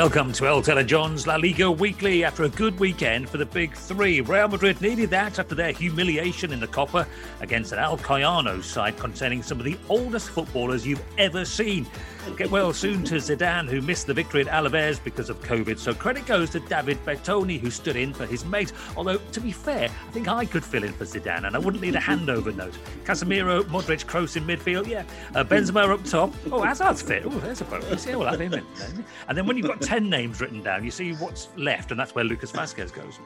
Welcome to Elton John's La Liga Weekly. After a good weekend for the Big Three, Real Madrid needed that after their humiliation in the Copa against an Alcoyano side containing some of the oldest footballers you've ever seen. Get well soon to Zidane, who missed the victory at Alaves because of COVID. So credit goes to David Bettoni, who stood in for his mate. Although, to be fair, I think I could fill in for Zidane and I wouldn't need a handover note. Casemiro, Modric, Kroos in midfield, yeah. Uh, Benzema up top. Oh, Hazard's fit. Oh, there's a bonus. Yeah, well, have him in. And then when you've got 10 names written down, you see what's left, and that's where Lucas Vázquez goes.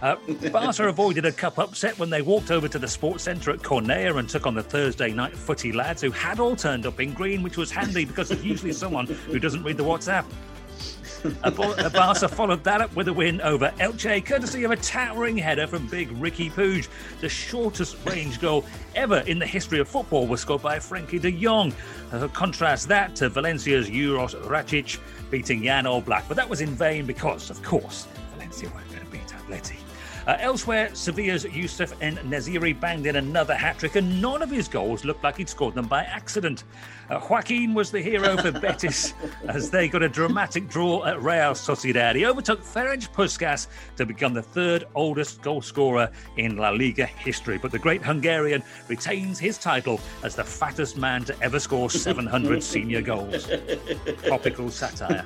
Uh, Barca avoided a cup upset when they walked over to the sports centre at Cornellà and took on the Thursday night footy lads, who had all turned up in green, which was handy because there's usually someone who doesn't read the WhatsApp. A Barca followed that up with a win over Elche, courtesy of a towering header from big Riqui Puig. The shortest range goal ever in the history of football was scored by Frenkie de Jong. Uh, contrast that to Valencia's Uros Racic beating Jan Oblak, but that was in vain because, of course, Valencia weren't going to beat Atleti. Uh, elsewhere, Sevilla's Youssef En-Nesyri banged in another hat trick, and none of his goals looked like he'd scored them by accident. Uh, Joaquin was the hero for Betis as they got a dramatic draw at Real Sociedad. He overtook Ferenc Puskas to become the third oldest goal scorer in La Liga history. But the great Hungarian retains his title as the fattest man to ever score 700 senior goals. Topical satire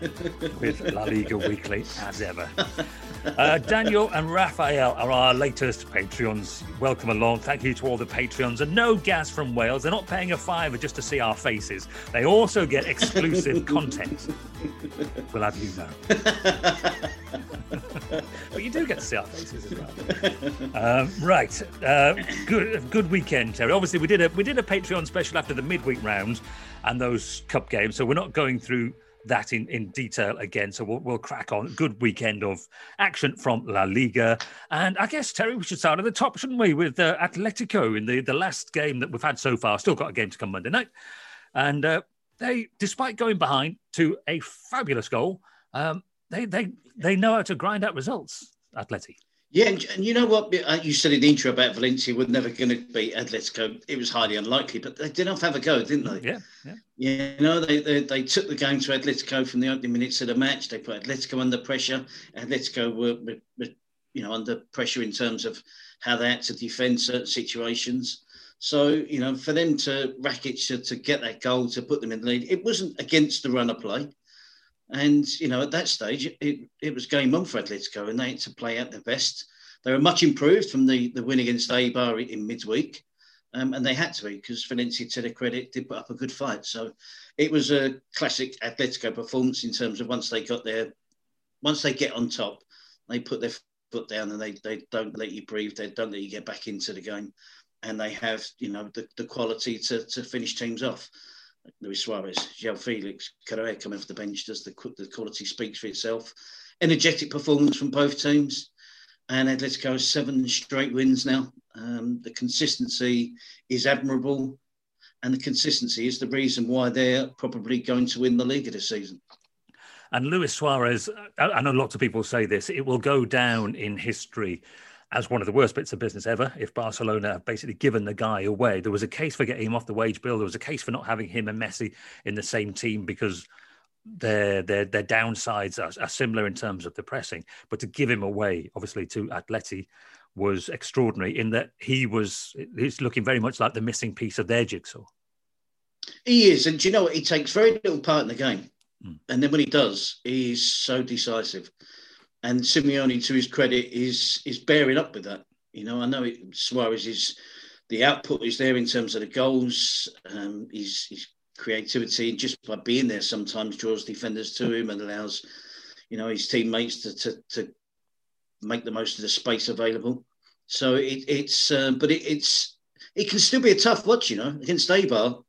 with La Liga Weekly as ever. Uh, Daniel and Raphael are our latest Patreons. Welcome along. Thank you to all the Patreons. And no gas from Wales. They're not paying a fiver just to see our faces. They also get exclusive content. We'll have you know. but you do get to see our faces as well. Um, right. Uh, good good weekend, Terry. Obviously, we did a we did a Patreon special after the midweek round and those cup games. So we're not going through that in, in detail again. So we'll, we'll crack on. Good weekend of action from La Liga. And I guess, Terry, we should start at the top, shouldn't we, with uh, Atletico in the, the last game that we've had so far. Still got a game to come Monday night. And uh, they, despite going behind to a fabulous goal, um, they, they, they know how to grind out results, Atleti. Yeah, and, and, you know what? Uh, you said in the intro about Valencia were never going to beat Atletico. It was highly unlikely, but they did not have a go, didn't they? Yeah, yeah. You know, they, they, they took the game to Atletico from the opening minutes of the match. They put Atletico under pressure. Atletico were, were, were you know, under pressure in terms of how they had to defend certain situations. So, you know, for them to Racic to, to get that goal to put them in the lead, it wasn't against the run of play. And, you know, at that stage, it, it was game on for Atletico and they had to play out their best. They were much improved from the, the win against Eibar in midweek. Um, and they had to be because Valencia, to their credit, did put up a good fight. So it was a classic Atletico performance in terms of once they got there, once they get on top, they put their foot down and they, they don't let you breathe. They don't let you get back into the game. And they have, you know, the, the quality to, to finish teams off. Luis Suarez, João Felix, Correa coming off the bench, does the, the quality speaks for itself. Energetic performance from both teams. And Atletico has seven straight wins now. Um, the consistency is admirable. And the consistency is the reason why they're probably going to win the league this season. And Luis Suarez, I know lots of people say this, it will go down in history as one of the worst bits of business ever if Barcelona have basically given the guy away. There was a case for getting him off the wage bill. There was a case for not having him and Messi in the same team because their their their downsides are, are, similar in terms of the pressing, but to give him away, obviously, to Atleti was extraordinary in that he was he's looking very much like the missing piece of their jigsaw. He is, and you know what? He takes very little part in the game, mm. and then when he does, he's so decisive. And Simeone, to his credit, is is bearing up with that. You know, I know it, Suarez is the output is there in terms of the goals. Um, his, his creativity just by being there sometimes draws defenders to him and allows, you know, his teammates to to, to make the most of the space available. So it, it's, uh, but it, it's it can still be a tough watch. You know, against Eibar,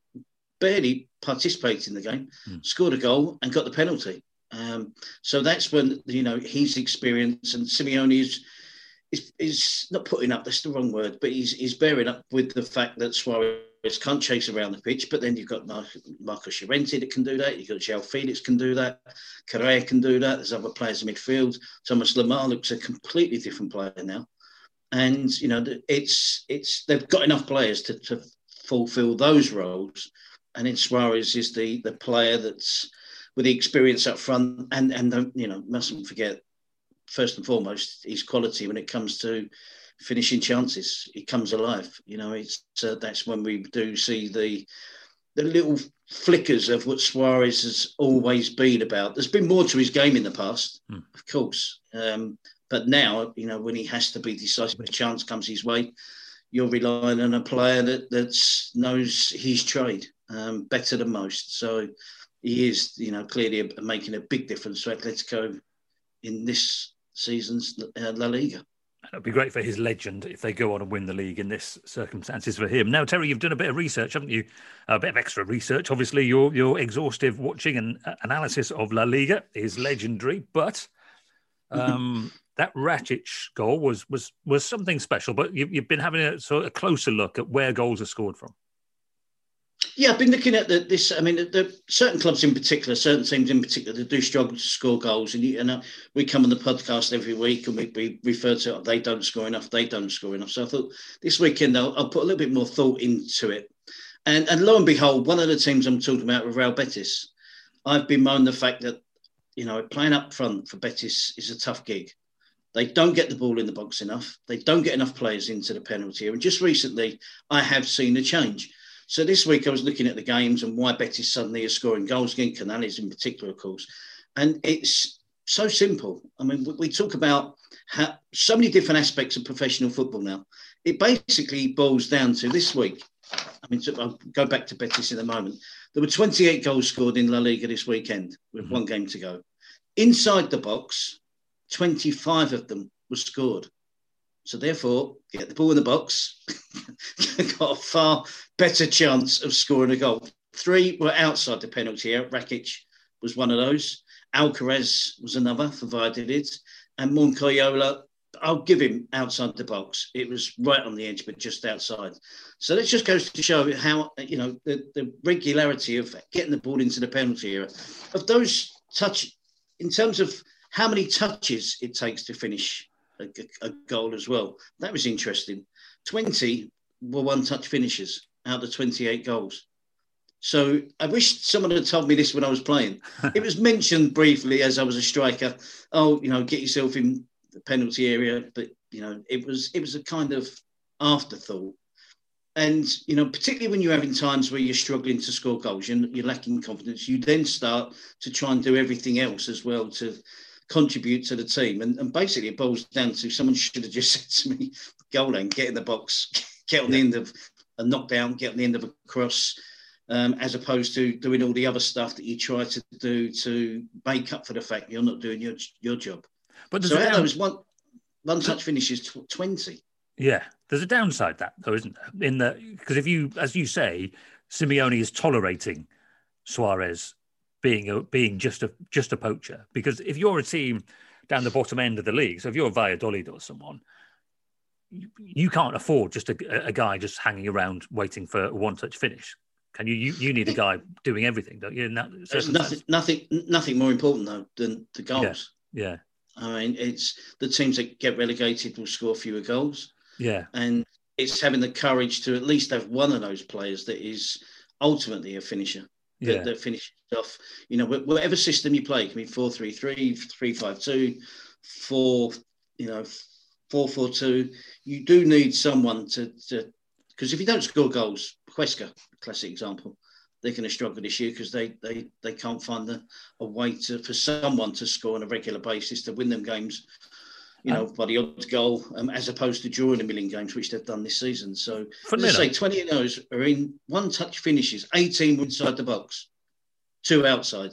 barely participated in the game, mm. scored a goal and got the penalty. Um, so that's when you know his experience and Simeone is, is is not putting up. That's the wrong word, but he's he's bearing up with the fact that Suarez can't chase around the pitch. But then you've got Marcos Llorente that can do that. You've got João Felix can do that. Correa can do that. There's other players in midfield. Thomas Lemar looks a completely different player now, and you know it's it's they've got enough players to, to fulfil those roles. And then Suarez is the the player that's with the experience up front, and and don't, you know mustn't forget first and foremost his quality when it comes to finishing chances. He comes alive. You know, it's uh, that's when we do see the the little flickers of what Suarez has always been about. There's been more to his game in the past, hmm. of course, um, but now you know when he has to be decisive, when a chance comes his way, you're relying on a player that that knows his trade um, better than most. So he is, you know, clearly making a big difference to Atletico in this season's uh, La Liga. It'd be great for his legend if they go on and win the league in this circumstances for him. Now, Terry, you've done a bit of research, haven't you? A bit of extra research. Obviously, your your exhaustive watching and uh, analysis of La Liga is legendary, but um, that Rakitic goal was was was something special. But you, have been having a sort of a closer look at where goals are scored from. Yeah, I've been looking at the, this. I mean, the, certain clubs in particular, certain teams in particular, that do struggle to score goals. And, you, and uh, we come on the podcast every week and we, we refer to they don't score enough, they don't score enough. So I thought this weekend I'll, I'll put a little bit more thought into it. And, and lo and behold, one of the teams I'm talking about Real Betis, I've been moaning the fact that, you know, playing up front for Betis is a tough gig. They don't get the ball in the box enough. They don't get enough players into the penalty area. And just recently, I have seen a change. So this week I was looking at the games and why Betis suddenly is scoring goals again, Canales in particular, of course. And it's so simple. I mean, we talk about how, so many different aspects of professional football now. It basically boils down to this week. I mean, I'll go back to Betis in a moment. There were 28 goals scored in La Liga this weekend with mm-hmm. one game to go. Inside the box, 25 of them were scored. So therefore, get the ball in the box, got a far better chance of scoring a goal. Three were outside the penalty area. Rakitic was one of those. Alcaraz was another for Valladolid. And Moncayola, I'll give him outside the box. It was right on the edge, but just outside. So that just goes to show how, you know, the, the regularity of getting the ball into the penalty area. Of those touch, in terms of how many touches it takes to finish a, a goal as well. That was interesting. 20 were one touch finishes out of 28 goals. So I wish someone had told me this when I was playing. it was mentioned briefly as I was a striker. Oh, you know, get yourself in the penalty area, but you know, it was it was a kind of afterthought. And you know, particularly when you're having times where you're struggling to score goals, you're, you're lacking confidence. You then start to try and do everything else as well to contribute to the team. And, and basically, it boils down to someone should have just said to me, "Go then, get in the box, get on yeah. the end of a knockdown, get on the end of a cross." Um, as opposed to doing all the other stuff that you try to do to make up for the fact you're not doing your your job. But so those one one touch finishes twenty. Yeah, there's a downside that though, isn't there? In the because if you, as you say, Simeone is tolerating Suarez being a, being just a just a poacher. Because if you're a team down the bottom end of the league, so if you're a Valladolid or someone, you, you can't afford just a, a, guy just hanging around waiting for a one-touch finish. Can you? You, you need a guy doing everything, don't you? In that uh, There's nothing, nothing, nothing more important though than the goals. Yeah. yeah. I mean, it's the teams that get relegated will score fewer goals. Yeah. And it's having the courage to at least have one of those players that is ultimately a finisher. That, Yeah. that finishes off. You know, whatever system you play, it can be 4 3 3, 3 5 2, 4, you know, 4 4 2. You do need someone to, because if you don't score goals, Huesca, classic example, they're going to struggle this year because they, they, they can't find a, a way to for someone to score on a regular basis to win them games, you know, by the odd goal, um, as opposed to drawing a million games, which they've done this season. So, I say, 20 of those are in one touch finishes, 18 were inside the box, two outside.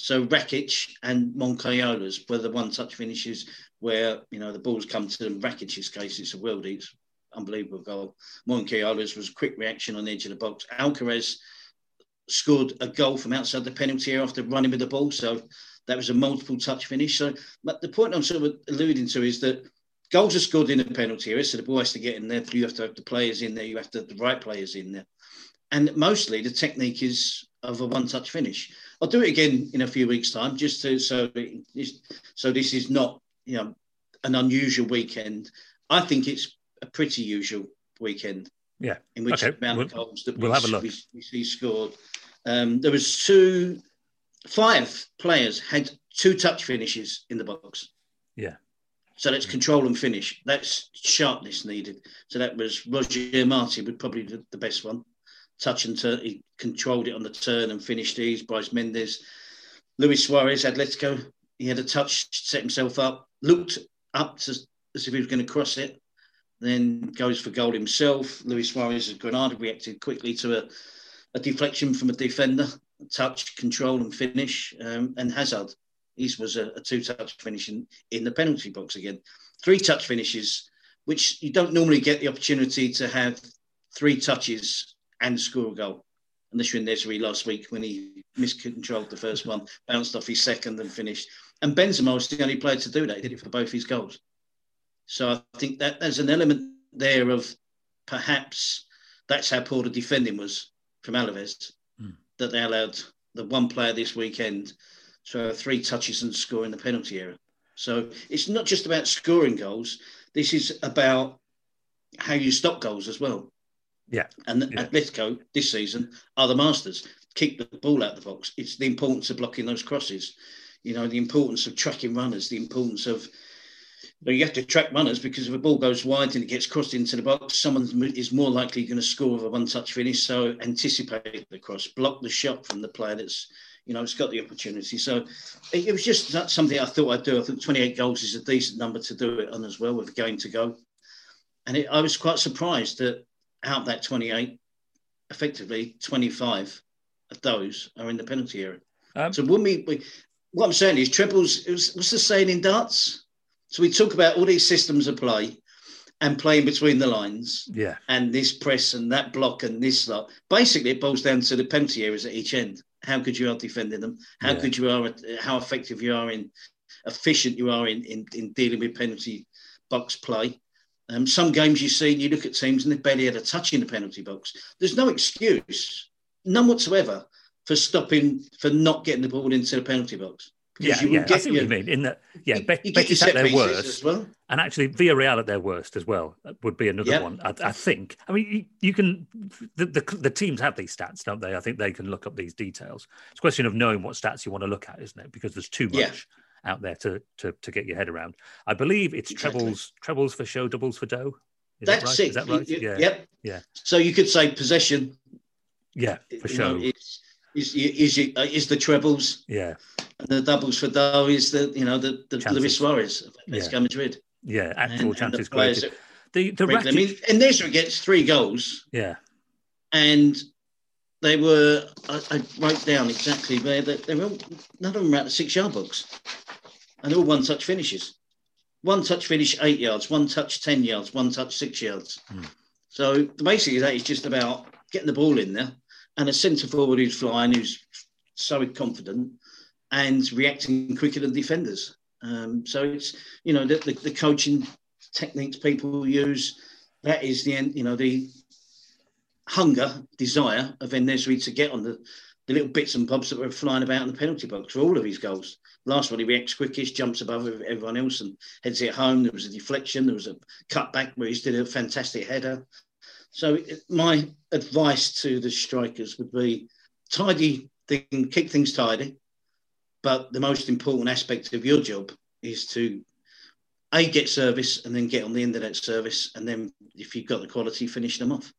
So Racic and Moncayola's were the one touch finishes where, you know, the balls come to them. Racic's case, it's a worldie, it's unbelievable goal. Moncayola's was a quick reaction on the edge of the box. Alcaraz scored a goal from outside the penalty area after running with the ball. So that was a multiple touch finish. So, but the point I'm sort of alluding to is that goals are scored in the penalty area. So the ball has to get in there. You have to have the players in there. You have to have the right players in there. And mostly the technique is of a one touch finish. I'll do it again in a few weeks' time, just to so is- so this is not you know an unusual weekend. I think it's a pretty usual weekend Yeah. in which Okay, amount of we'll- goals that we'll we, have a look. we, we see scored. Um, there was two, five players had two touch finishes in the box. Yeah. So that's mm. control and finish. That's sharpness needed. So that was Roger Marti, would probably the, the best one. Touch and turn. He controlled it on the turn and finished these. Brais Méndez, Luis Suarez, Atletico. He had a touch, set himself up, looked up to, as if he was going to cross it, then goes for goal himself. Luis Suarez of Granada reacted quickly to a, a deflection from a defender, touch, control, and finish. Um, and Hazard, his was a, a two touch finish in, in the penalty box again. Three touch finishes, which you don't normally get the opportunity to have three touches and score a goal. You're En-Nesyri last week when he miscontrolled the first one, bounced off his second and finished. And Benzema was the only player to do that. He did it for both his goals. So I think that there's an element there of perhaps that's how poor the defending was from Alaves. That they allowed the one player this weekend to have three touches and score in the penalty area. So it's not just about scoring goals. This is about how you stop goals as well. Yeah. And Yeah. Atletico this season are the masters. Keep the ball out of the box. It's the importance of blocking those crosses. You know, the importance of tracking runners, the importance of but you have to track runners because if a ball goes wide and it gets crossed into the box, someone is more likely going to score with a one-touch finish. So anticipate the cross, block the shot from the player that's, you know, it's got the opportunity. So it, was just that's something I thought I'd do. I think 28 goals is a decent number to do it on as well with a game to go. And it, I was quite surprised that out of that 28, effectively 25 of those are in the penalty area. Um, so when we, we, what I'm saying is triples, it was, what's the saying in darts? So we talk about all these systems of play and playing between the lines yeah. and this press and that block and this lot. Basically, it boils down to the penalty areas at each end. How good you are defending them, how Yeah. good you are, how effective you are in, efficient you are in, in, in dealing with penalty box play. Um, some games you see, you look at teams and they barely had a touch in the penalty box. There's no excuse, none whatsoever, for stopping, for not getting the ball into the penalty box. Yeah, you yeah, I see what you mean. In that, yeah, you, Bet- you Betis at their worst, as well. and actually Villarreal at their worst as well uh, would be another Yeah. one. I, I think. I mean, you, you can. The, the the teams have these stats, don't they? I think they can look up these details. It's a question of knowing what stats you want to look at, isn't it? Because there's too much Yeah. out there to, to to get your head around. I believe it's Exactly. trebles trebles for show, doubles for dough. Is That's that right? it. Is that right? you- yeah. Yep. Yeah. So you could say possession. Yeah, for show. know, is is is, is, is the trebles yeah. And the doubles for dough is the you know the, the Chances. Luis Suarez of Yeah. Madrid. Yeah. And- Actual and the chances players created. The the. I mean, and Nesyri gets three goals, yeah. and they were I, I wrote down exactly where they, they were. All, none of them were at the six yard box, and all one touch finishes. One touch finish eight yards, one touch ten yards, one touch six yards. Hmm. So basically, that is just about getting the ball in there, and a centre forward who's flying, who's so confident, and reacting quicker than defenders. Um, so it's you know the, the, the coaching techniques people use. That is the end. You know the hunger, desire of En-Nesyri to get on the, the little bits and bobs that were flying about in the penalty box for all of his goals. Last one, he reacts quickest, jumps above everyone else and heads it home. There was a deflection, there was a cutback where he did a fantastic header. So my advice to the strikers would be tidy can keep things tidy, but the most important aspect of your job is to a get service and then get on the that service, and then if you've got the quality, finish them off.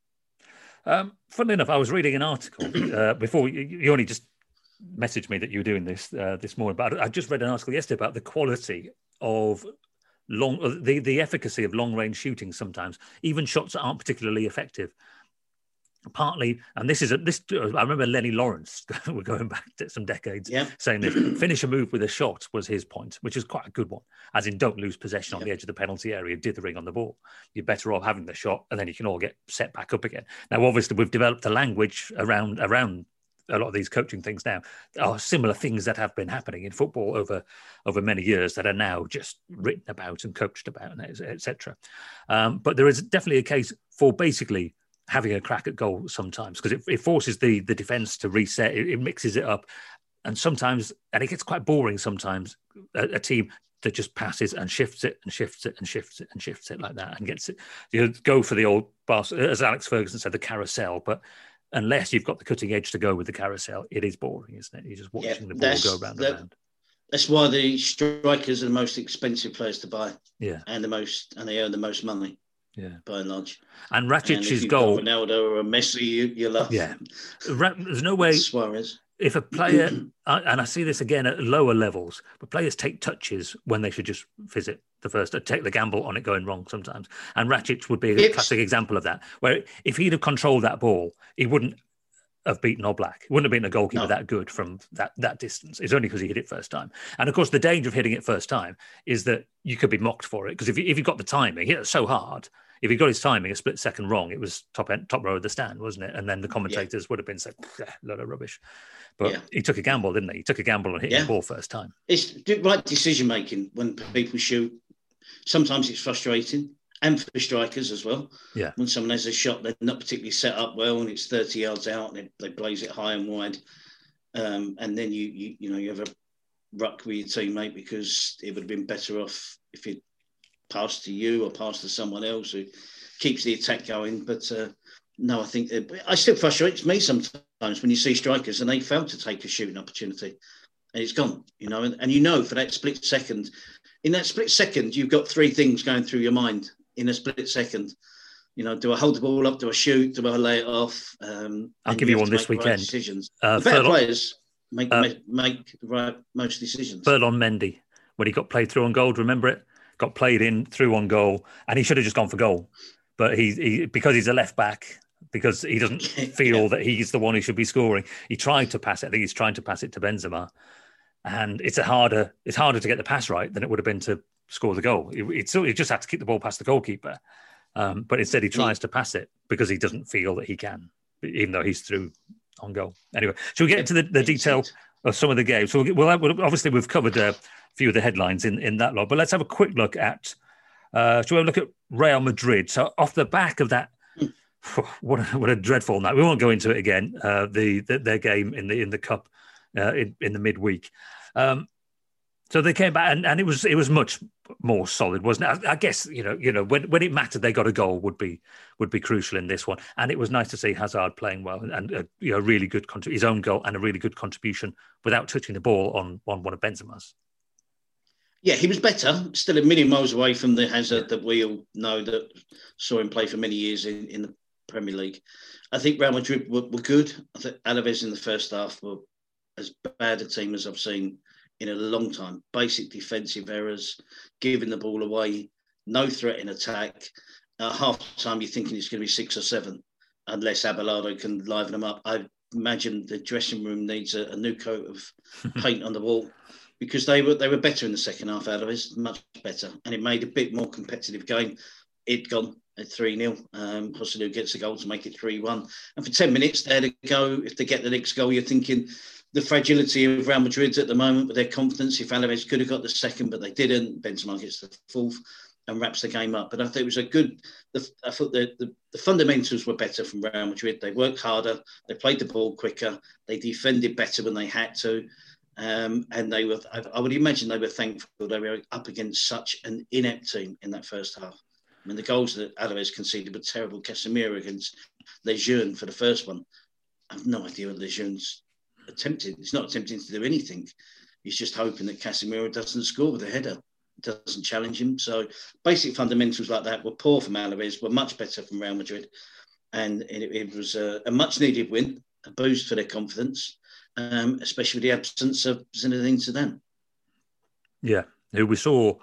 Um, funnily enough, I was reading an article uh, before you, only just messaged me that you were doing this uh, this morning, but I just read an article yesterday about the quality of long uh, the the efficacy of long range shooting. Sometimes even shots that aren't particularly effective partly, and this is a, this. I remember Lennie Lawrence. we're going back to some decades, yeah. saying that finish a move with a shot was his point, which is quite a good one. As in, don't lose possession on the edge of the penalty area, dithering on the ball. You're better off having the shot, and then you can all get set back up again. Now, obviously, we've developed a language around around a lot of these coaching things now are similar things that have been happening in football over over many years that are now just written about and coached about, etc. Um, but there is definitely a case for basically having a crack at goal sometimes because it, it, forces the the defense to reset. It, it, mixes it up, and sometimes, and it gets quite boring sometimes. A, a, team that just passes and shifts it and shifts it and shifts it and shifts it like that and gets it. You go for the old as Alex Ferguson said, the carousel, but. Unless you've got the cutting edge to go with the carousel, it is boring, isn't it? You're just watching yeah, the ball go round and round. That's why the strikers are the most expensive players to buy. Yeah, and the most, and they earn the most money yeah, by and large. And Racic's goal, Ronaldo or Messi, you, you love. Yeah, there's no way Suarez. If a player, and I see this again at lower levels, but players take touches when they should just visit the first, uh, take the gamble on it going wrong sometimes. And Rakitic would be a it's, classic example of that, where if he'd have controlled that ball, he wouldn't have beaten Oblak. He wouldn't have been a goalkeeper no. that good from that that distance. It's only because he hit it first time. And of course, the danger of hitting it first time is that you could be mocked for it because if you, if you got the timing, hit it so hard if he got his timing a split second wrong, it was top end, top row of the stand, wasn't it? And then the commentators yeah. would have been said, "A load of rubbish." But yeah. he took a gamble, didn't he? He took a gamble on hitting yeah. the ball first time. It's right decision making when people shoot. Sometimes it's frustrating, and for strikers as well. Yeah. When someone has a shot, they're not particularly set up well, and it's thirty yards out, and they, they blaze it high and wide, um, and then you, you you know you have a ruck with your teammate because it would have been better off if it pass to you or pass to someone else who keeps the attack going. But uh, no, I think it, I still frustrates me sometimes when you see strikers and they fail to take a shooting opportunity and it's gone, you know, and, and you know for that split second, in that split second, you've got three things going through your mind in a split second. You know, do I hold the ball up? Do I shoot? Do I lay it off? Um, I'll give you, you one this weekend. Right decisions. Uh, better players make, uh, make, make the right most decisions. Ferland Mendy, when he got played through on gold, remember it? Got played in through on goal, and he should have just gone for goal. But he, he because he's a left back, because he doesn't feel yeah. that he's the one who should be scoring. He tried to pass it. I think he's trying to pass it to Benzema, and it's a harder it's harder to get the pass right than it would have been to score the goal. He, he just had to keep the ball past the goalkeeper, um, but instead he tries to pass it because he doesn't feel that he can, even though he's through on goal. Anyway, shall we get into the, the detail of some of the games? So we'll, we'll obviously we've covered. Uh, few of the headlines in, in that lot. But let's have a quick look at. Uh, shall we look at Real Madrid? So off the back of that, what a, what a dreadful night. We won't go into it again. Uh, the, the, their game in the in the cup uh, in, in the midweek. Um, so they came back, and, and it was it was much more solid, wasn't it? I, I, guess you know you know when, when it mattered, they got a goal would be would be crucial in this one, and it was nice to see Hazard playing well and, and uh, you know really good his own goal and a really good contribution without touching the ball on on one of Benzema's. Yeah, he was better. Still a million miles away from the Hazard that we all know that saw him play for many years in, in the Premier League. I think Real Madrid were, were good. I think Alaves in the first half were as bad a team as I've seen in a long time. Basic defensive errors, giving the ball away, no threat in attack. At half time, you're thinking it's going to be six or seven, unless Abelardo can liven them up. I imagine the dressing room needs a, a new coat of paint on the wall because they were they were better in the second half out of it, much better, and it made a bit more competitive game. It gone at 3 0. Um, gets a goal to make it 3 1. And for 10 minutes there to go, if they get the next goal, you're thinking the fragility of Real Madrid at the moment with their confidence. If Alaves could have got the second, but they didn't, Benzema gets the fourth and wraps the game up. But I thought it was a good, the, I thought the, the, the fundamentals were better from Real Madrid. They worked harder, they played the ball quicker, they defended better when they had to. Um, and they were, I, would imagine they were thankful they were up against such an inept team in that first half. I mean, the goals that Alaves conceded were terrible. Casemiro against Lejeune for the first one. I have no idea what Lejeune's attempting. He's not attempting to do anything. He's just hoping that Casemiro doesn't score with a header, doesn't challenge him. So basic fundamentals like that were poor from Alaves, were much better from Real Madrid, and it, it was a, a, much needed win, a boost for their confidence, um, especially with the absence of Zinedine Zidane. Yeah, who we saw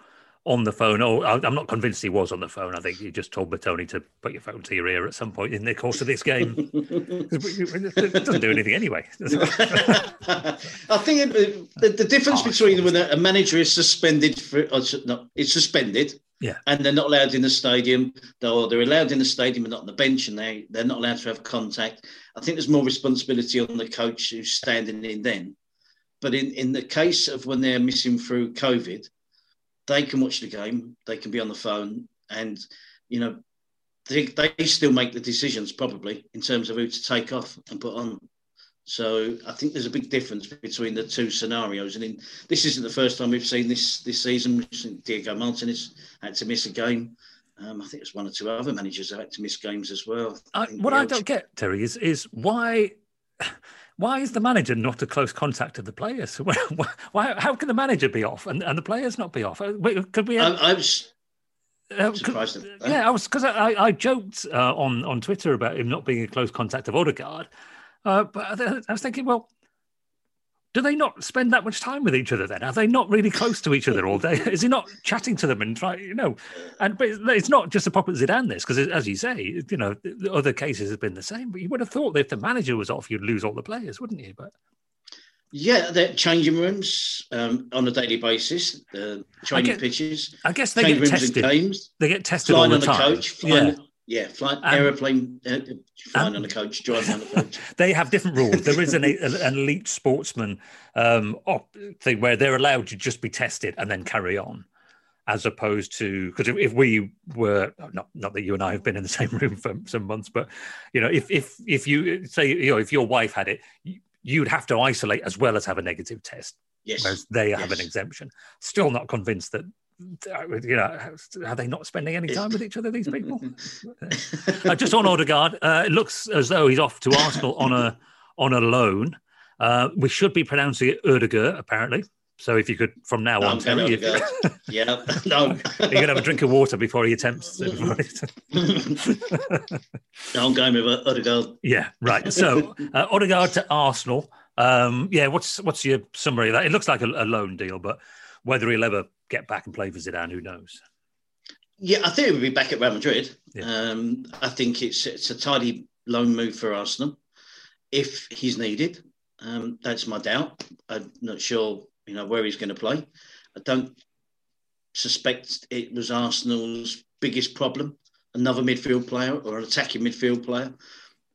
on the phone. Oh, I'm not convinced he was on the phone. I think he just told Bettoni to put your phone to your ear at some point in the course of this game. it doesn't do anything anyway. I think it, the, the, difference oh, between when a manager is suspended for, or, no, it's suspended. Yeah. And they're not allowed in the stadium, or they're allowed in the stadium but not on the bench, and they, they're not allowed to have contact. I think there's more responsibility on the coach who's standing in then. But in, in the case of when they're missing through COVID, they can watch the game, they can be on the phone, and you know they, they still make the decisions probably in terms of who to take off and put on. So I think there's a big difference between the two scenarios. And in, this isn't the first time we've seen this this season. Diego Martinez had to miss a game. Um, I think it's one or two other managers that had to miss games as well. I, what I don't get, Terry, is is why why is the manager not a close contact of the players? Why, how can the manager be off and, and the players not be off? Uh, could we? Have, I, I was uh, surprised. Yeah, I was because I, I joked uh, on on Twitter about him not being a close contact of Odegaard, uh, but I was thinking, well, do they not spend that much time with each other then? Are they not really close to each other all day? Is he not chatting to them and try, you know? And but it's not just a problem with Zidane this because, as you say, you know, the other cases have been the same. But you would have thought that if the manager was off, you'd lose all the players, wouldn't you? But yeah, they're changing rooms um, on a daily basis, uh, training guess, pitches. I guess they get tested. They get tested all the on time. The coach, flying, yeah. Yeah, flying um, aeroplane, uh, flying um, on a coach, driving on a coach. they have different rules. There is an, an elite sportsman um, thing where they're allowed to just be tested and then carry on, as opposed to because if, if, we were not not that you and I have been in the same room for some months, but you know, if if if you say you know if your wife had it, you'd have to isolate as well as have a negative test. Yes. Whereas they yes. have an exemption. Still not convinced that you know, are they not spending any time with each other? These people. uh, just on Odegaard, uh, it looks as though he's off to Arsenal on a on a loan. Uh, we should be pronouncing it Erdegaard, apparently. So if you could, from now on, Terry, if, yeah, no, you're gonna have a drink of water before he attempts. no, I'm going with Odegaard. Yeah, right. So uh, Odegaard to Arsenal. Um, yeah, what's what's your summary of that? It looks like a, a loan deal, but whether he'll ever get back and play for Zidane, who knows? Yeah, I think he'll be back at Real Madrid. Yeah. Um, I think it's it's a tidy loan move for Arsenal if he's needed. Um, that's my doubt. I'm not sure, you know, where he's going to play. I don't suspect it was Arsenal's biggest problem. Another midfield player or an attacking midfield player.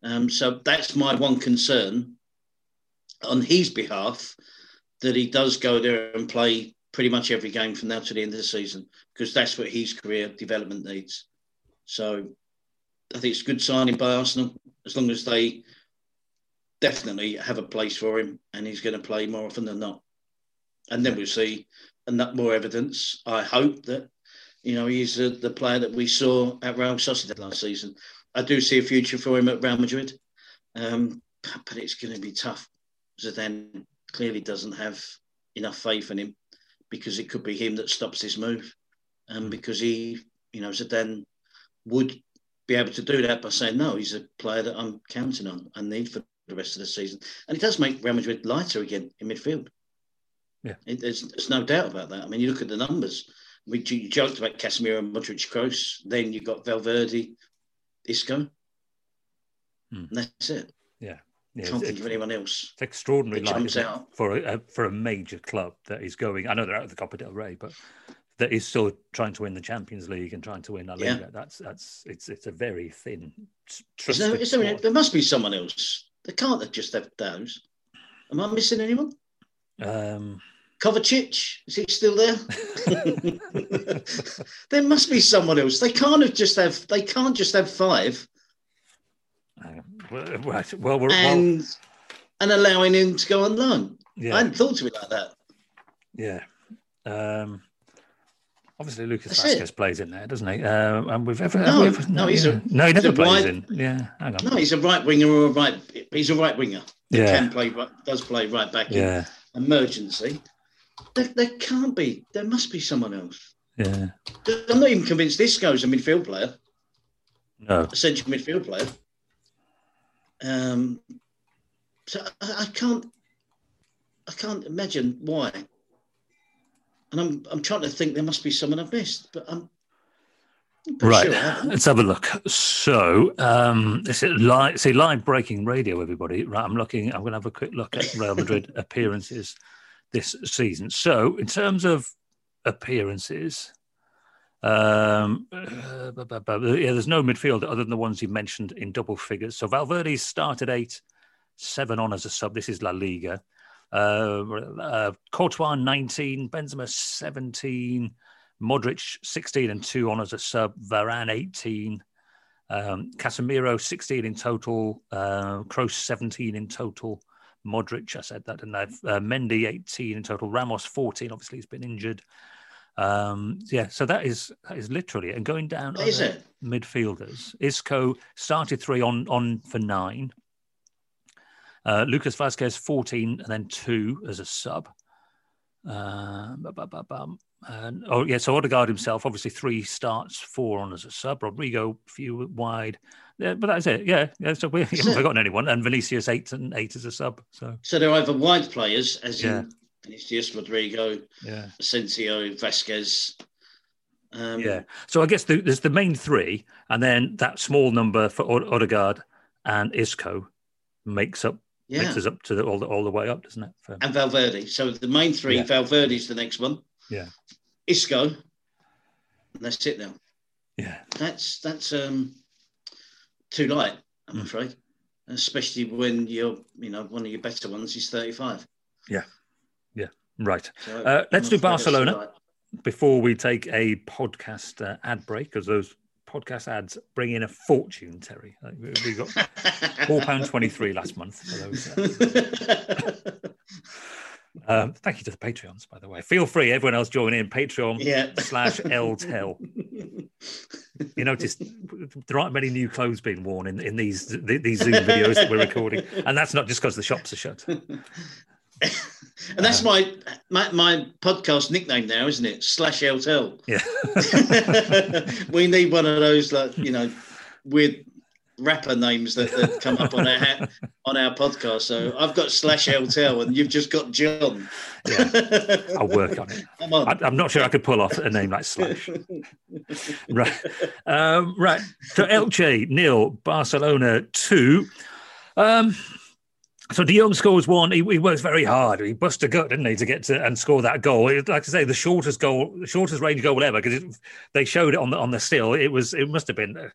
Um, so that's my one concern on his behalf that he does go there and play pretty much every game from now to the end of the season because that's what his career development needs. So I think it's a good signing by Arsenal as long as they definitely have a place for him and he's going to play more often than not. And then we'll see and more evidence. I hope that you know he's uh, the player that we saw at Real Sociedad last season. I do see a future for him at Real Madrid, um, but it's going to be tough. Zidane clearly doesn't have enough faith in him because it could be him that stops this move. And um, because he, you know, Zidane would be able to do that by saying, no, he's a player that I'm counting on and need for the rest of the season. And it does make Real Madrid lighter again in midfield. Yeah. It, there's, there's no doubt about that. I mean, you look at the numbers. We you joked about Casemiro and Modric Kroos. Then you've got Valverde, Isco. Hmm. And that's it. Yeah, Can't think of anyone else. It's extraordinary life for a, for a major club that is going. I know they're out of the Copa del Rey, but that is still trying to win the Champions League and trying to win La Liga. Yeah. That's that's it's it's a very thin. Is there, is there, there, must be someone else. They can't just have those. Am I missing anyone? Um, Kovacic is he still there? there must be someone else. They can't have just have. They can't just have five. Well, well, we're, and well, and allowing him to go on loan. Yeah. I hadn't thought of it like that. Yeah. Um, obviously, Lucas That's Vázquez it. plays in there, doesn't he? Uh, and we've ever no, ever, no, he's yeah. a no, he never plays right, in. Yeah, hang on. No, he's a right winger or a right he's a right winger. He Yeah. can play, does play right back Yeah, in emergency. There, there can't be. There must be someone else. yeah. I'm not even convinced this goes a midfield player, No, a central midfield player. Um, so I, I can't, I can't imagine why. And I'm, I'm trying to think there must be someone I've missed, but I'm, right. sure Let's have a look. So, um, this is live. See, live breaking radio, everybody. Right, I'm looking. I'm going to have a quick look at Real Madrid appearances this season. So, in terms of appearances, um, uh, bu- bu- bu- yeah, there's no midfield other than the ones you mentioned in double figures. So, Valverde's started eight, seven on as a sub. This is La Liga. Uh, uh, Courtois 19, Benzema 17, Modric 16 and 2 on as a sub, Varane 18, um, Casemiro 16 in total, uh, Kroos 17 in total, Modric, I said that, I? Uh, Mendy 18 in total, Ramos 14, obviously he's been injured. Um, yeah, so that is that is literally it. And going down Is it? midfielders, Isco started three on on for nine. Uh, Lucas Vasquez 14 and then two as a sub. Uh. And, oh, yeah. So Odegaard himself, obviously, three starts, four on as a sub. Rodrygo, few wide. Yeah, but that's it. Yeah. yeah so we haven't forgotten anyone. And Vinicius, eight and eight as a sub. So, So they're either wide players, as Yeah. in Vinicius, Rodrygo, yeah. Asensio, Vasquez. Um, Yeah. So I guess the, there's the main three, and then that small number for Ode- Odegaard and Isco makes up yeah. makes us up to the, all the all the way up, doesn't it? For, and Valverde. So the main three, Yeah. Valverde's the next one. Yeah. Isco. And that's it now. yeah. That's that's um too light, I'm Mm. afraid. Especially when you're, you know, one of your better ones is 35. Right. So Uh, let's do afraid that's too Barcelona. Before we take a podcast uh, ad break, because those podcast ads bring in a fortune, Terry. Like, we got four pound twenty three last month for those. uh, um, thank you to the Patreons, by the way. Feel free, everyone else join in. Patreon yeah. slash LTEL. You notice there aren't many new clothes being worn in, in these these Zoom videos that we're recording, and that's not just because the shops are shut. and that's my, my my podcast nickname now, isn't it? Slash LTL. Yeah, we need one of those like you know weird rapper names that, that come up on our ha- on our podcast. So I've got slash LTL and you've just got Jon. yeah. I'll work on it. Come on. I, I'm not sure I could pull off a name like Slash. Right, um, right. So Elche nil, Barcelona two. Um, so De Jong scores one. He, he works very hard. He bust a gut, didn't he, to get to and score that goal? It- like I say, the shortest goal, the shortest range goal ever, because they showed it on the on the still. It was it must have been a,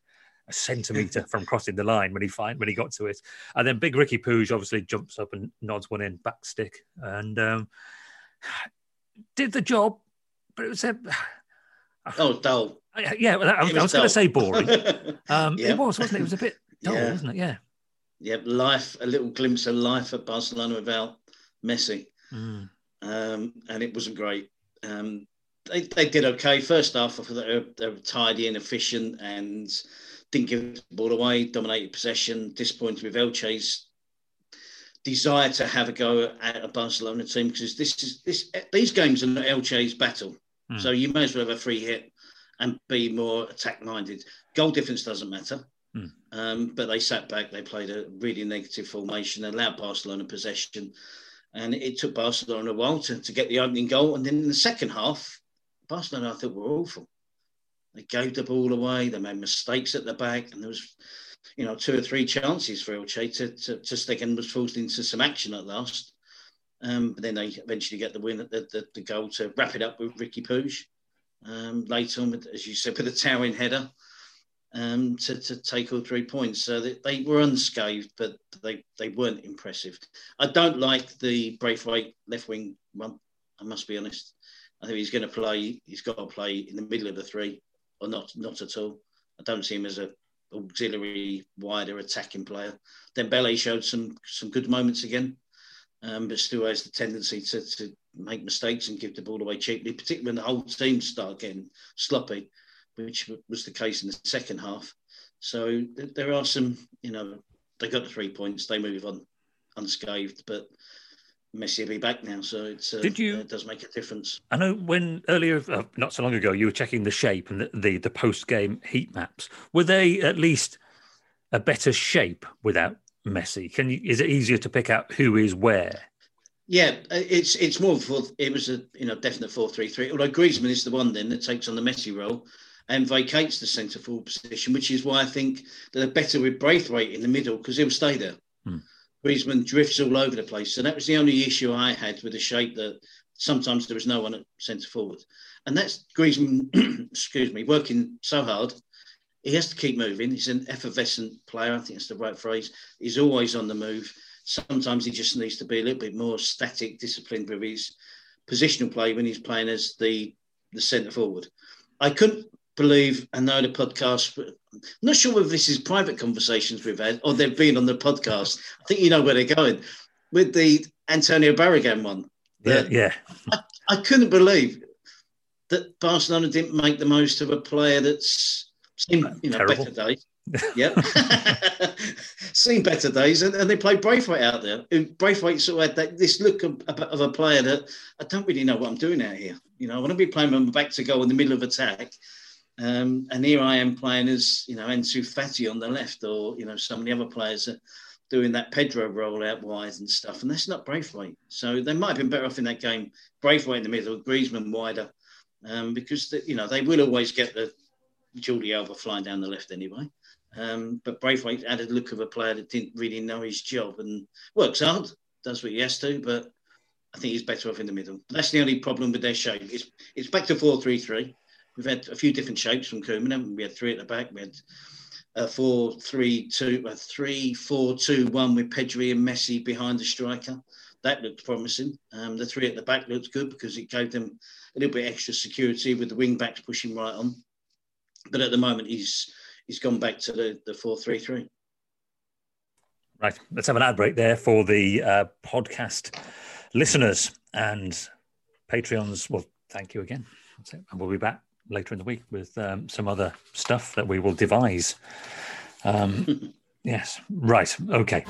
a centimeter from crossing the line when he find when he got to it. And then big Riqui Puig obviously jumps up and nods one in back stick and um, did the job, but it was a oh, dull. yeah. I, was, was I was going to say boring. Um, Yeah. It was, wasn't it? It was a bit dull, Yeah. wasn't it? Yeah. Yeah, life, a little glimpse of life at Barcelona without Messi. Mm. um, and it wasn't great. Um, they, they did okay first half. I thought they were, they were tidy and efficient and didn't give the ball away. Dominated possession. Disappointed with Elche's desire to have a go at a Barcelona team because this is this these games are not Elche's battle. Mm. So you may as well have a free hit and be more attack minded. Goal difference doesn't matter. Mm. Um, but they sat back. They played a really negative formation, allowed Barcelona possession and it took Barcelona a while to, to get the opening goal. And then in the second half, Barcelona, I thought, were awful. They gave the ball away. They made mistakes at the back, and there was, you know, two or three chances for Elche to, to, to stick and was forced into some action at last. Um, but then they eventually get the win the, the, the goal to wrap it up with Riqui Puig. Um, later on, with- as you said, with a towering header um, to, to take all three points. So they, they were unscathed, but they, they weren't impressive. I don't like the Braithwaite left wing one. I must be honest. I think he's going to play. He's got to play in the middle of the three, or not. Not at all. I don't see him as a auxiliary, wider attacking player. Then Dembele showed some some good moments again, um, but still has the tendency to, to make mistakes and give the ball away cheaply, particularly when the whole team start getting sloppy, which was the case in the second half. So th- there are some, you know, they got the three points. They move on unscathed, but Messi will be back now, so it's uh, Did you, it does make a difference. I know when earlier, uh, not so long ago, you were checking the shape and the, the, the post game heat maps. Were they at least a better shape without Messi? Can you? Is it easier to pick out who is where? Yeah, uh, it's it's more for it was a you know definite four three three. Although Griezmann is the one then that takes on the Messi role and vacates the centre forward position, which is why I think they're better with Braithwaite in the middle because he'll stay there. Hmm. Griezmann drifts all over the place, so that was the only issue I had with the shape that sometimes there was no one at centre forward, and that's Griezmann. excuse me, working so hard. He has to keep moving. He's an effervescent player. I think that's the right phrase. He's always on the move Sometimes he just needs to be a little bit more static, disciplined with his positional play when he's playing as the the centre forward. I couldn't believe, I know the podcast, but I'm not sure whether this is private conversations we've had or they've been on the podcast. I think you know where they're going with the Antonio Barragan one. Yeah, yeah. I, I couldn't believe that Barcelona didn't make the most of a player that's seen you know Terrible. better days. Yep. Seen better days, and, and they played Braithwaite out there. And Braithwaite sort of had that, this look of, of, a player that I don't really know what I'm doing out here. You know, I want to be playing my back to go in the middle of attack. Um, and here I am playing as, you know, Ansu Fati on the left, or, you know, some of the other players are doing that Pedro role out wide and stuff. And that's not Braithwaite. So they might have been better off in that game. Braithwaite in the middle, Griezmann wider, um, because, the, you know, they will always get the Jordi Alba flying down the left anyway. Um, but Braithwaite added look of a player that didn't really know his job and works hard, does what he has to, but I think he's better off in the middle. That's the only problem with their shape. It's, it's back to 4 3 3. We've had a few different shapes from Koeman. We had three at the back. We had a 4 3 2, a 3 4 2 1 with Pedri and Messi behind the striker. That looked promising. Um, the three at the back looked good because it gave them a little bit extra security with the wing backs pushing right on. But at the moment, he's he's gone back to the the four three three. Right, let's have an ad break there for the uh, podcast listeners and Patreons. Well, thank you again. And we'll be back later in the week with um, some other stuff that we will devise. Um, yes, right, okay.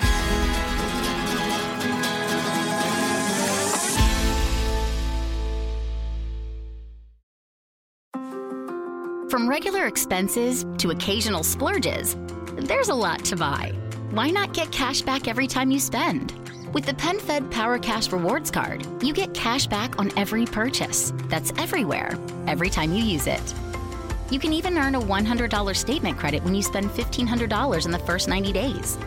From regular expenses to occasional splurges, there's a lot to buy. Why not get cash back every time you spend? With the PenFed Power Cash Rewards Card, you get cash back on every purchase. That's everywhere, every time you use it. You can even earn a $100 statement credit when you spend $1,500 in the first 90 days.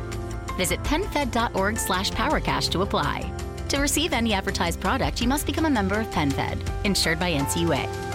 Visit PenFed.org slash PowerCash to apply. To receive any advertised product, you must become a member of PenFed, insured by NCUA.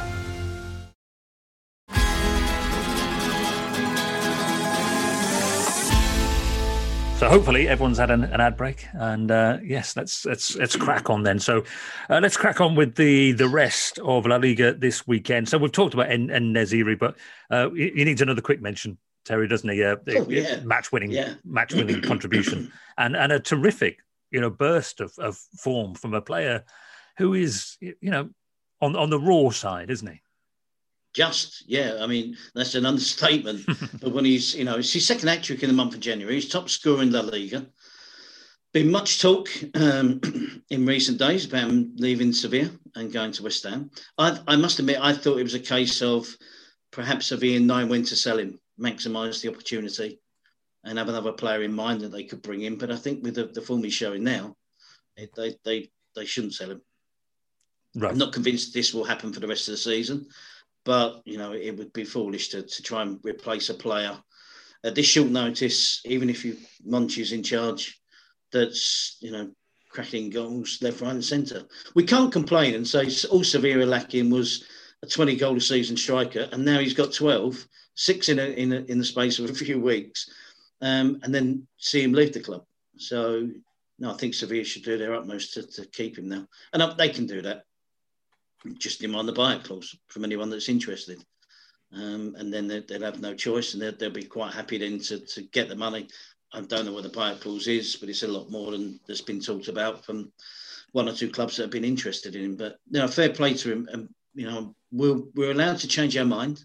So hopefully everyone's had an, an ad break, and uh, yes, let's let's let's crack on then. So uh, let's crack on with the the rest of La Liga this weekend. So we've talked about En, En-Nesyri, but uh, he, he, needs another quick mention, Terry, doesn't he? Uh, oh, yeah. Match winning, yeah. match winning contribution, and and a terrific you know burst of, of form from a player who is you know on on the raw side, isn't he? Just yeah i mean that's an understatement. But when he's you know it's his second hat trick in the month of january. He's top scorer in la liga. Been much talk um, in recent days about him leaving sevilla and going to west ham. I, I, must admit i thought it was a case of perhaps sevilla nine when to sell him maximise the opportunity and have another player in mind that they could bring in. But i think with the, the form he's showing now it, they, they, they shouldn't sell him. Right. I'm not convinced this will happen for the rest of the season. But you know, it would be foolish to, to try and replace a player at this short notice, even if you Monchi's in charge, that's you know cracking goals left, right, and centre. We can't complain and say all Sevilla lacking was a 20 goal a season striker, and now he's got 12, six in a, in a, in the space of a few weeks, um, and then see him leave the club. So no, I think Sevilla should do their utmost to, to keep him now, and they can do that just demand the buyout clause from anyone that's interested. Um, and then they, will have no choice and they'll, they'll, be quite happy then to, to get the money. I don't know what the buyout clause is, but it's a lot more than that's been talked about from one or two clubs that have been interested in him. But you know, fair play to him. And, you know, we're, we're allowed to change our mind.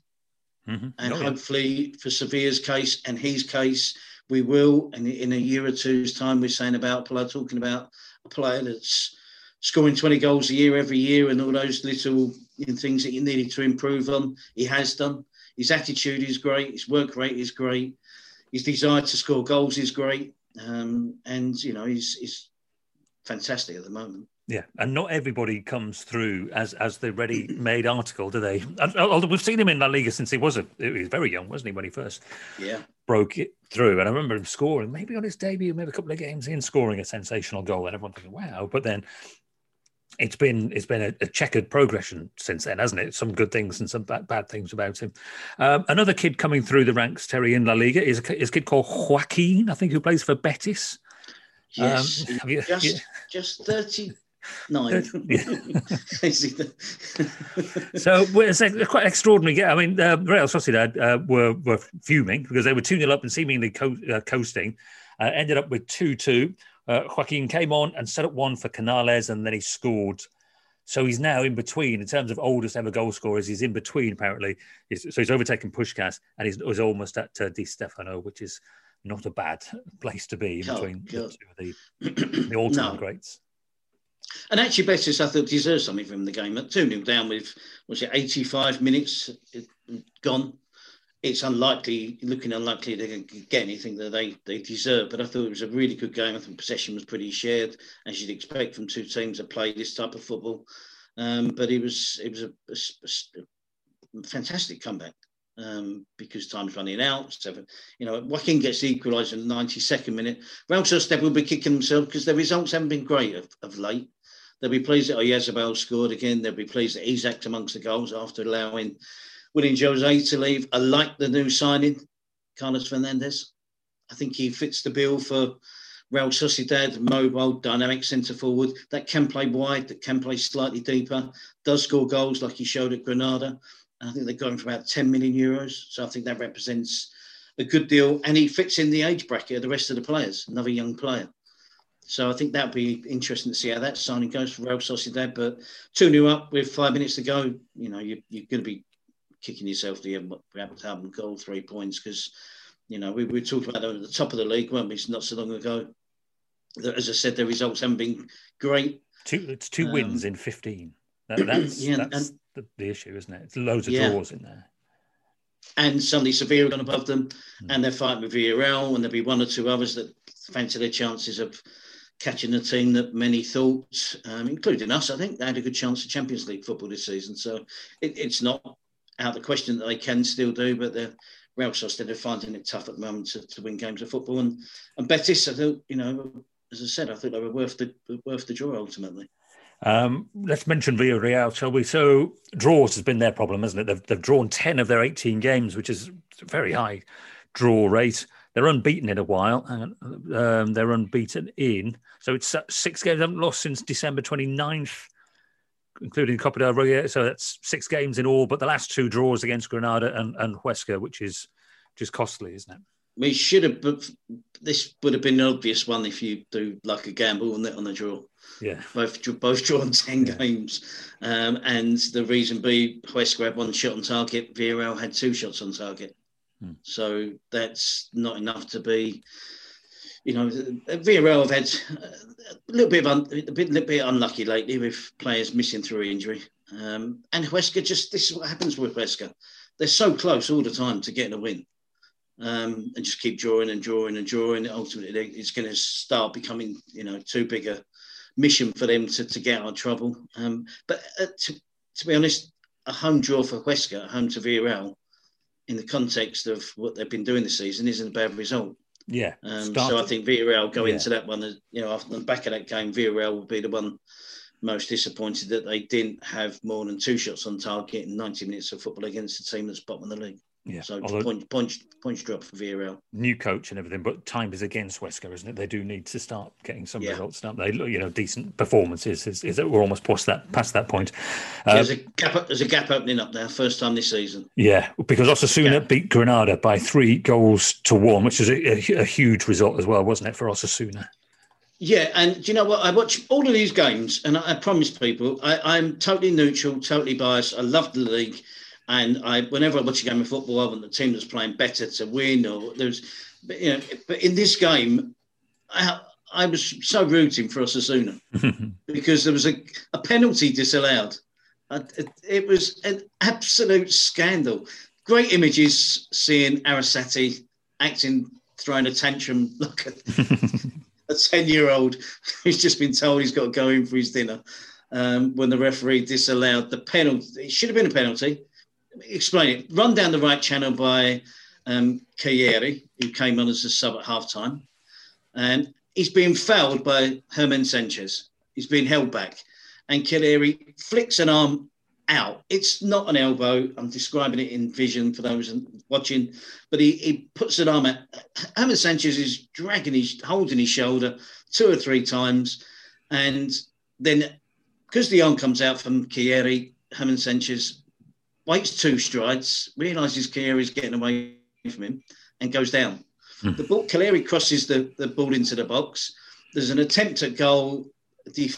Mm-hmm. And oh, hopefully, for Sevilla's case and his case, we will. And in a year or two's time, we're saying about a player, talking about a player that's scoring 20 goals a year every year and all those little you know, things that you needed to improve on. He has done. His attitude is great. His work rate is great. His desire to score goals is great. Um, and, you know, he's, he's fantastic at the moment. Yeah, and not everybody comes through as as the ready-made article, do they? Although we've seen him in La Liga since he was a he was very young, wasn't he, when he first yeah broke it through? And I remember him scoring, maybe on his debut, maybe a couple of games in, scoring a sensational goal, and everyone thinking, "Wow!" But then it's been it's been a, a, checkered progression since then, hasn't it? Some good things and some bad, bad things about him. Um, another kid coming through the ranks, Terry in La Liga, is a, is a kid called Joaquin, I think, who plays for Betis. Yes, um, you, just yeah. just thirty nine. so it's quite extraordinary. I mean, uh, Real Sociedad uh, were were fuming because they were two 0 up and seemingly co- uh, coasting. Uh, ended up with two two. Uh, Joaquin came on and set up one for Canales, and then he scored. So he's now in between in terms of oldest ever goal scorers. He's in between apparently. He's, so he's overtaken Puskas, and he's, he's almost at uh, Di Stefano, which is not a bad place to be in oh, between the, the, the all-time no. greats. And actually, Betis, I thought, deserved something from the game. At 2 0 down with, was it 85 minutes gone? It's unlikely, looking unlikely they're going to get anything that they, they deserve. But I thought it was a really good game. I think possession was pretty shared, as you'd expect from two teams that play this type of football. Um, but it was it was a, a, a fantastic comeback um, because time's running out. So, you know, Joaquin gets equalised in the 92nd minute. Sociedad will be kicking themselves because their results haven't been great of, of late. They'll be pleased that Oyarzabal scored again. They'll be pleased that Isak's amongst the goals after allowing Willian Jose to leave. I like the new signing, Carlos Fernandez. I think he fits the bill for Real Sociedad, mobile, dynamic centre forward that can play wide, that can play slightly deeper, does score goals like he showed at Granada. I think they're going for about 10 million euros. So I think that represents a good deal. And he fits in the age bracket of the rest of the players, another young player. So I think that'd be interesting to see how that signing goes for Real Sociedad. But 2 new up with five minutes to go, you know, you, you're going to be kicking yourself to have, have goal three points because, you know, we, we talked about them at the top of the league, weren't we, not so long ago. As I said, the results haven't been great. Two, it's two um, wins in 15. That, that's, yeah, that's, and, the, the issue, isn't it? It's loads of yeah. draws in there. And suddenly Sevilla gone above them, mm. and they're fighting with Villarreal, and there'll be one or two others that fancy their chances of catching the team that many thought, um, including us, I think, they had a good chance of Champions League football this season. So it, it's not out of the question that they can still do, but the Real Sociedad are finding it tough at the moment to, to win games of football. And, and Betis, I thought, you know, as I said, I thought they were worth the worth the draw ultimately. Um, let's mention Villarreal, shall we? So draws has been their problem, hasn't it? They've, they've drawn 10 of their 18 games, which is a very high draw rate. They're unbeaten in a while. And, um, they're unbeaten in. So it's six games. They haven't lost since December 29th, including Copa del Rey. So that's six games in all. But the last two draws against Granada and, and Huesca, which is just costly, isn't it? We should have, but this would have been an obvious one if you do like a gamble on the, on the draw. Yeah, both both drawn ten yeah. games, um, and the reason be Huesca had one shot on target, Villarreal had two shots on target. Hmm. So that's not enough to be. You know, Villarreal have had a little bit of un, a bit, little bit unlucky lately with players missing through injury, um, and Huesca just this is what happens with Huesca. They're so close all the time to getting a win. Um, and just keep drawing and drawing and drawing. Ultimately, it's going to start becoming, you know, too big a, mission for them to, to get out of trouble. Um, but uh, to, to be honest, a home draw for Huesca, home to Villarreal, in the context of what they've been doing this season, isn't a bad result. Yeah. Um, so I think Villarreal go yeah. into that one, you know, after the back of that game, Villarreal will be the one most disappointed that they didn't have more than two shots on target in 90 minutes of football against a team that's bottom of the league. Yeah. So Although, point, punch, punch drop for Villarreal. New coach and everything, but time is against Huesca, isn't it? They do need to start getting some yeah. results. Don't they? You know, decent performances. Is, is that we're almost past that past that point. Uh, there's a gap. There's a gap opening up there. First time this season. Yeah, because Osasuna yeah. beat Granada by three goals to one, which is a, a, a huge result as well, wasn't it, for Osasuna? Yeah, and do you know what? I watch all of these games, and I, I promise people, I, I'm totally neutral, totally biased. I love the league. And I, whenever I watch a game of football, I want the team that's playing better to win. Or there's, but you know, but in this game, I, I was so rooting for Osasuna because there was a, a penalty disallowed. It, it, was an absolute scandal. Great images seeing Arrasate acting, throwing a tantrum like a 10 year old who's just been told he's got to go in for his dinner um, when the referee disallowed the penalty. It should have been a penalty. Explain it. Run down the right channel by um, Calleri, who came on as a sub at half time. And he's being fouled by German Sanchez. He's being held back. And Calleri flicks an arm out. It's not an elbow. I'm describing it in vision for those watching, but he, he puts an arm out. German Sanchez is dragging his, holding his shoulder two or three times. And then because the arm comes out from Calleri, German Sanchez waits two strides, realizes Calleri's getting away from him, and goes down. Mm. The ball, Calleri crosses the, the ball into the box. There's an attempt at goal. The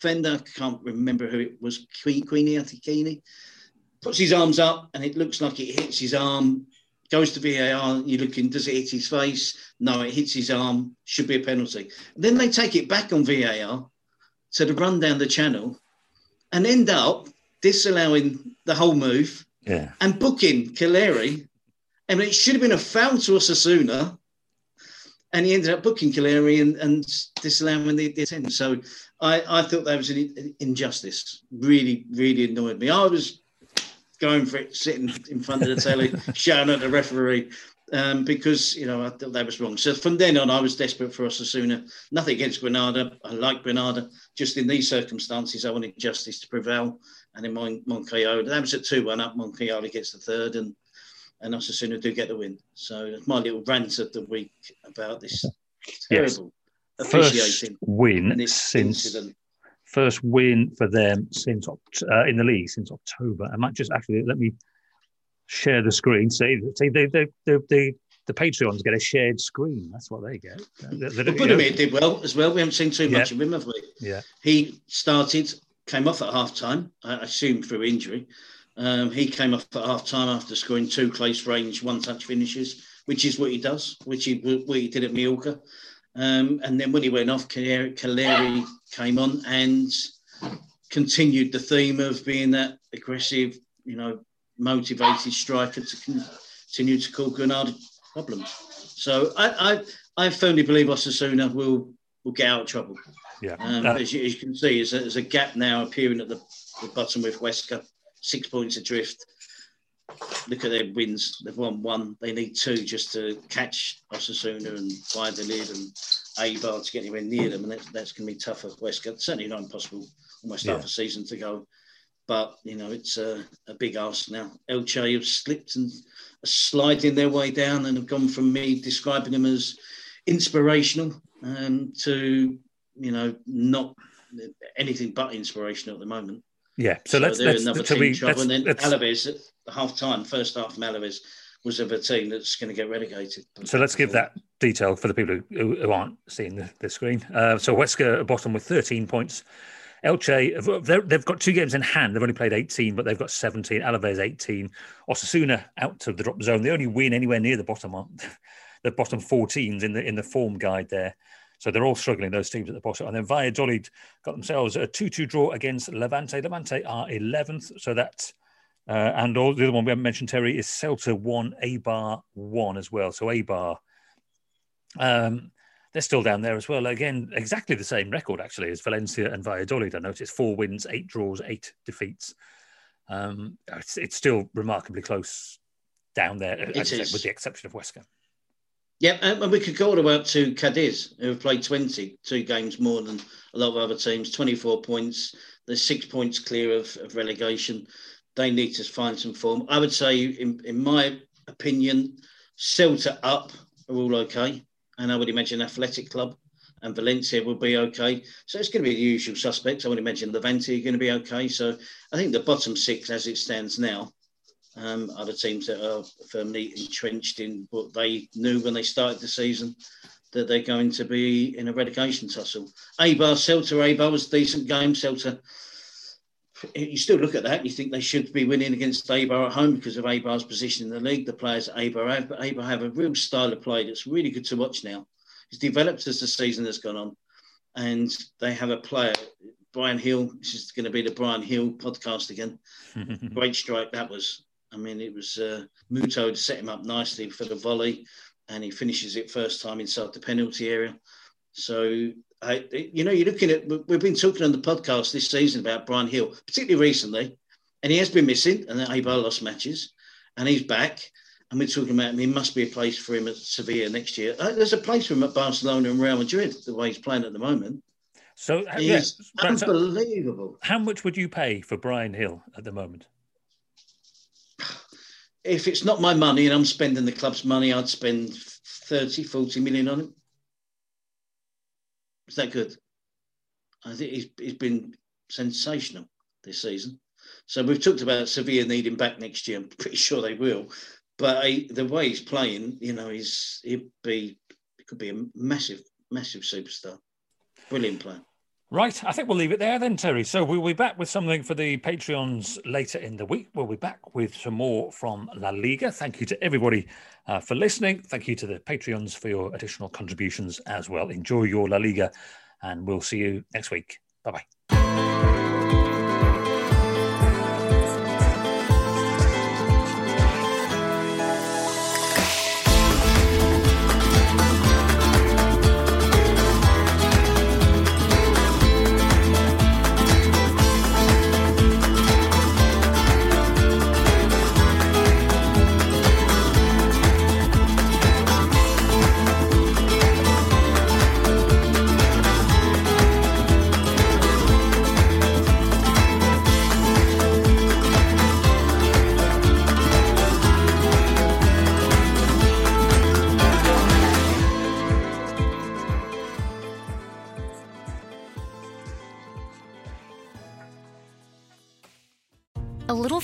defender, can't remember who it was, Quini, I think Quini, puts his arms up and it looks like it hits his arm. Goes to VAR, you're looking, does it hit his face? No, it hits his arm, should be a penalty. And then they take it back on VAR to run down the channel and end up disallowing the whole move yeah. and booking Calleri. I mean, it should have been a foul to Osasuna, and he ended up booking Calleri and, and disallowing the, the attempt. So I, I thought that was an injustice. Really, really annoyed me. I was going for it, sitting in front of the telly, shouting at the referee um, because you know I thought that was wrong. So from then on, I was desperate for Osasuna. Nothing against Granada. I like Granada. Just in these circumstances, I wanted justice to prevail. And then Mon- Moncayo, that was at two one up. Moncayo gets the third, and and Osasuna do get the win. So that's my little rant of the week about this terrible yes. first win since. Incident. First win for them since uh, in the league since October. I might just actually let me share the screen. See, see, they, they, they, they the Patreons get a shared screen. That's what they get. They, well, Budimir did well as well. We haven't seen too much yeah. of him, have we? Yeah. He started, came off at half time, I assume through injury. Um, he came off at half time after scoring two close range, one touch finishes, which is what he does, which he, what he did at Mallorca. Um, and then when he went off, Calleri came on and continued the theme of being that aggressive, you know, motivated striker to continue to cause Granada problems. So I, I, I firmly believe Osasuna will will get out of trouble. Yeah. Um, uh, as, you, as, you, can see, there's a, gap now appearing at the, the bottom with Huesca, six points adrift. Look at their wins. They've won one. They need two just to catch Osasuna and Valladolid and Eibar to get anywhere near them. And that's, that's going to be tough for Huesca. Certainly not impossible. Almost yeah. half a season to go. But you know, it's a, a big ask now. Elche have slipped and are sliding their way down, and have gone from me describing them as inspirational um, to you know not anything but inspirational at the moment. Yeah, so, so let's let's another team we, trouble. and then Alaves at half time, first half from Alaves was of a team that's going to get relegated. So let's give that detail for the people who, who aren't seeing the, the screen. Uh, so Huesca bottom with 13 points, Elche, they've got two games in hand. They've only played 18, but they've got 17. Alaves 18. Osasuna out of the drop zone. They only win anywhere near the bottom, on the bottom 14s in the in the form guide there. So they're all struggling, those teams at the bottom. And then Valladolid got themselves a 2 2 draw against Levante. Levante are 11th. So that's, uh, and all, the other one we haven't mentioned, Terry, is Celta 1, Eibar 1 as well. So Eibar, um, they're still down there as well. Again, exactly the same record actually as Valencia and Valladolid. I noticed four wins, eight draws, eight defeats. Um, it's, it's still remarkably close down there, with the exception of Huesca. Yep, and we could go all the way up to Cadiz, who have played 20, two games more than a lot of other teams, 24 points. They're six points clear of, of relegation. They need to find some form. I would say, in, in my opinion, Celta up are all okay and I would imagine Athletic Club and Valencia will be okay. So it's going to be the usual suspects. I would imagine Levante are going to be okay. So I think the bottom six, as it stands now, um, the teams that are firmly entrenched in but they knew when they started the season that they're going to be in a relegation tussle. Eibar, Celta, Eibar was a decent game. Celta you still look at that. You think they should be winning against Eibar at home because of Eibar's position in the league. The players at Eibar have, but Eibar have a real style of play that's really good to watch now. It's developed as the season has gone on, and they have a player, Bryan Gil. This is going to be the Bryan Gil podcast again. Great strike that was. I mean, it was uh, Muto set him up nicely for the volley, and he finishes it first time inside the penalty area. So I, you know, you're looking at, we've been talking on the podcast this season about Bryan Gil, particularly recently, and he has been missing, and then Eibar lost matches, and he's back. And we're talking about, he must be a place for him at Sevilla next year. Uh, there's a place for him at Barcelona and Real Madrid, the way he's playing at the moment. So, uh, he's yeah, unbelievable. How much would you pay for Bryan Gil at the moment? If it's not my money and I'm spending the club's money, I'd spend 30, 40 million on him. Is that good? I think he's, he's been sensational this season. So we've talked about Sevilla needing back next year. I'm pretty sure they will. But I, the way he's playing, you know, he's he'd be he could be a massive, massive superstar. Brilliant player. Right, I think we'll leave it there then, Terry. So we'll be back with something for the Patreons later in the week. We'll be back with some more from La Liga. Thank you to everybody uh, for listening. Thank you to the Patreons for your additional contributions as well. Enjoy your La Liga, and we'll see you next week. Bye bye.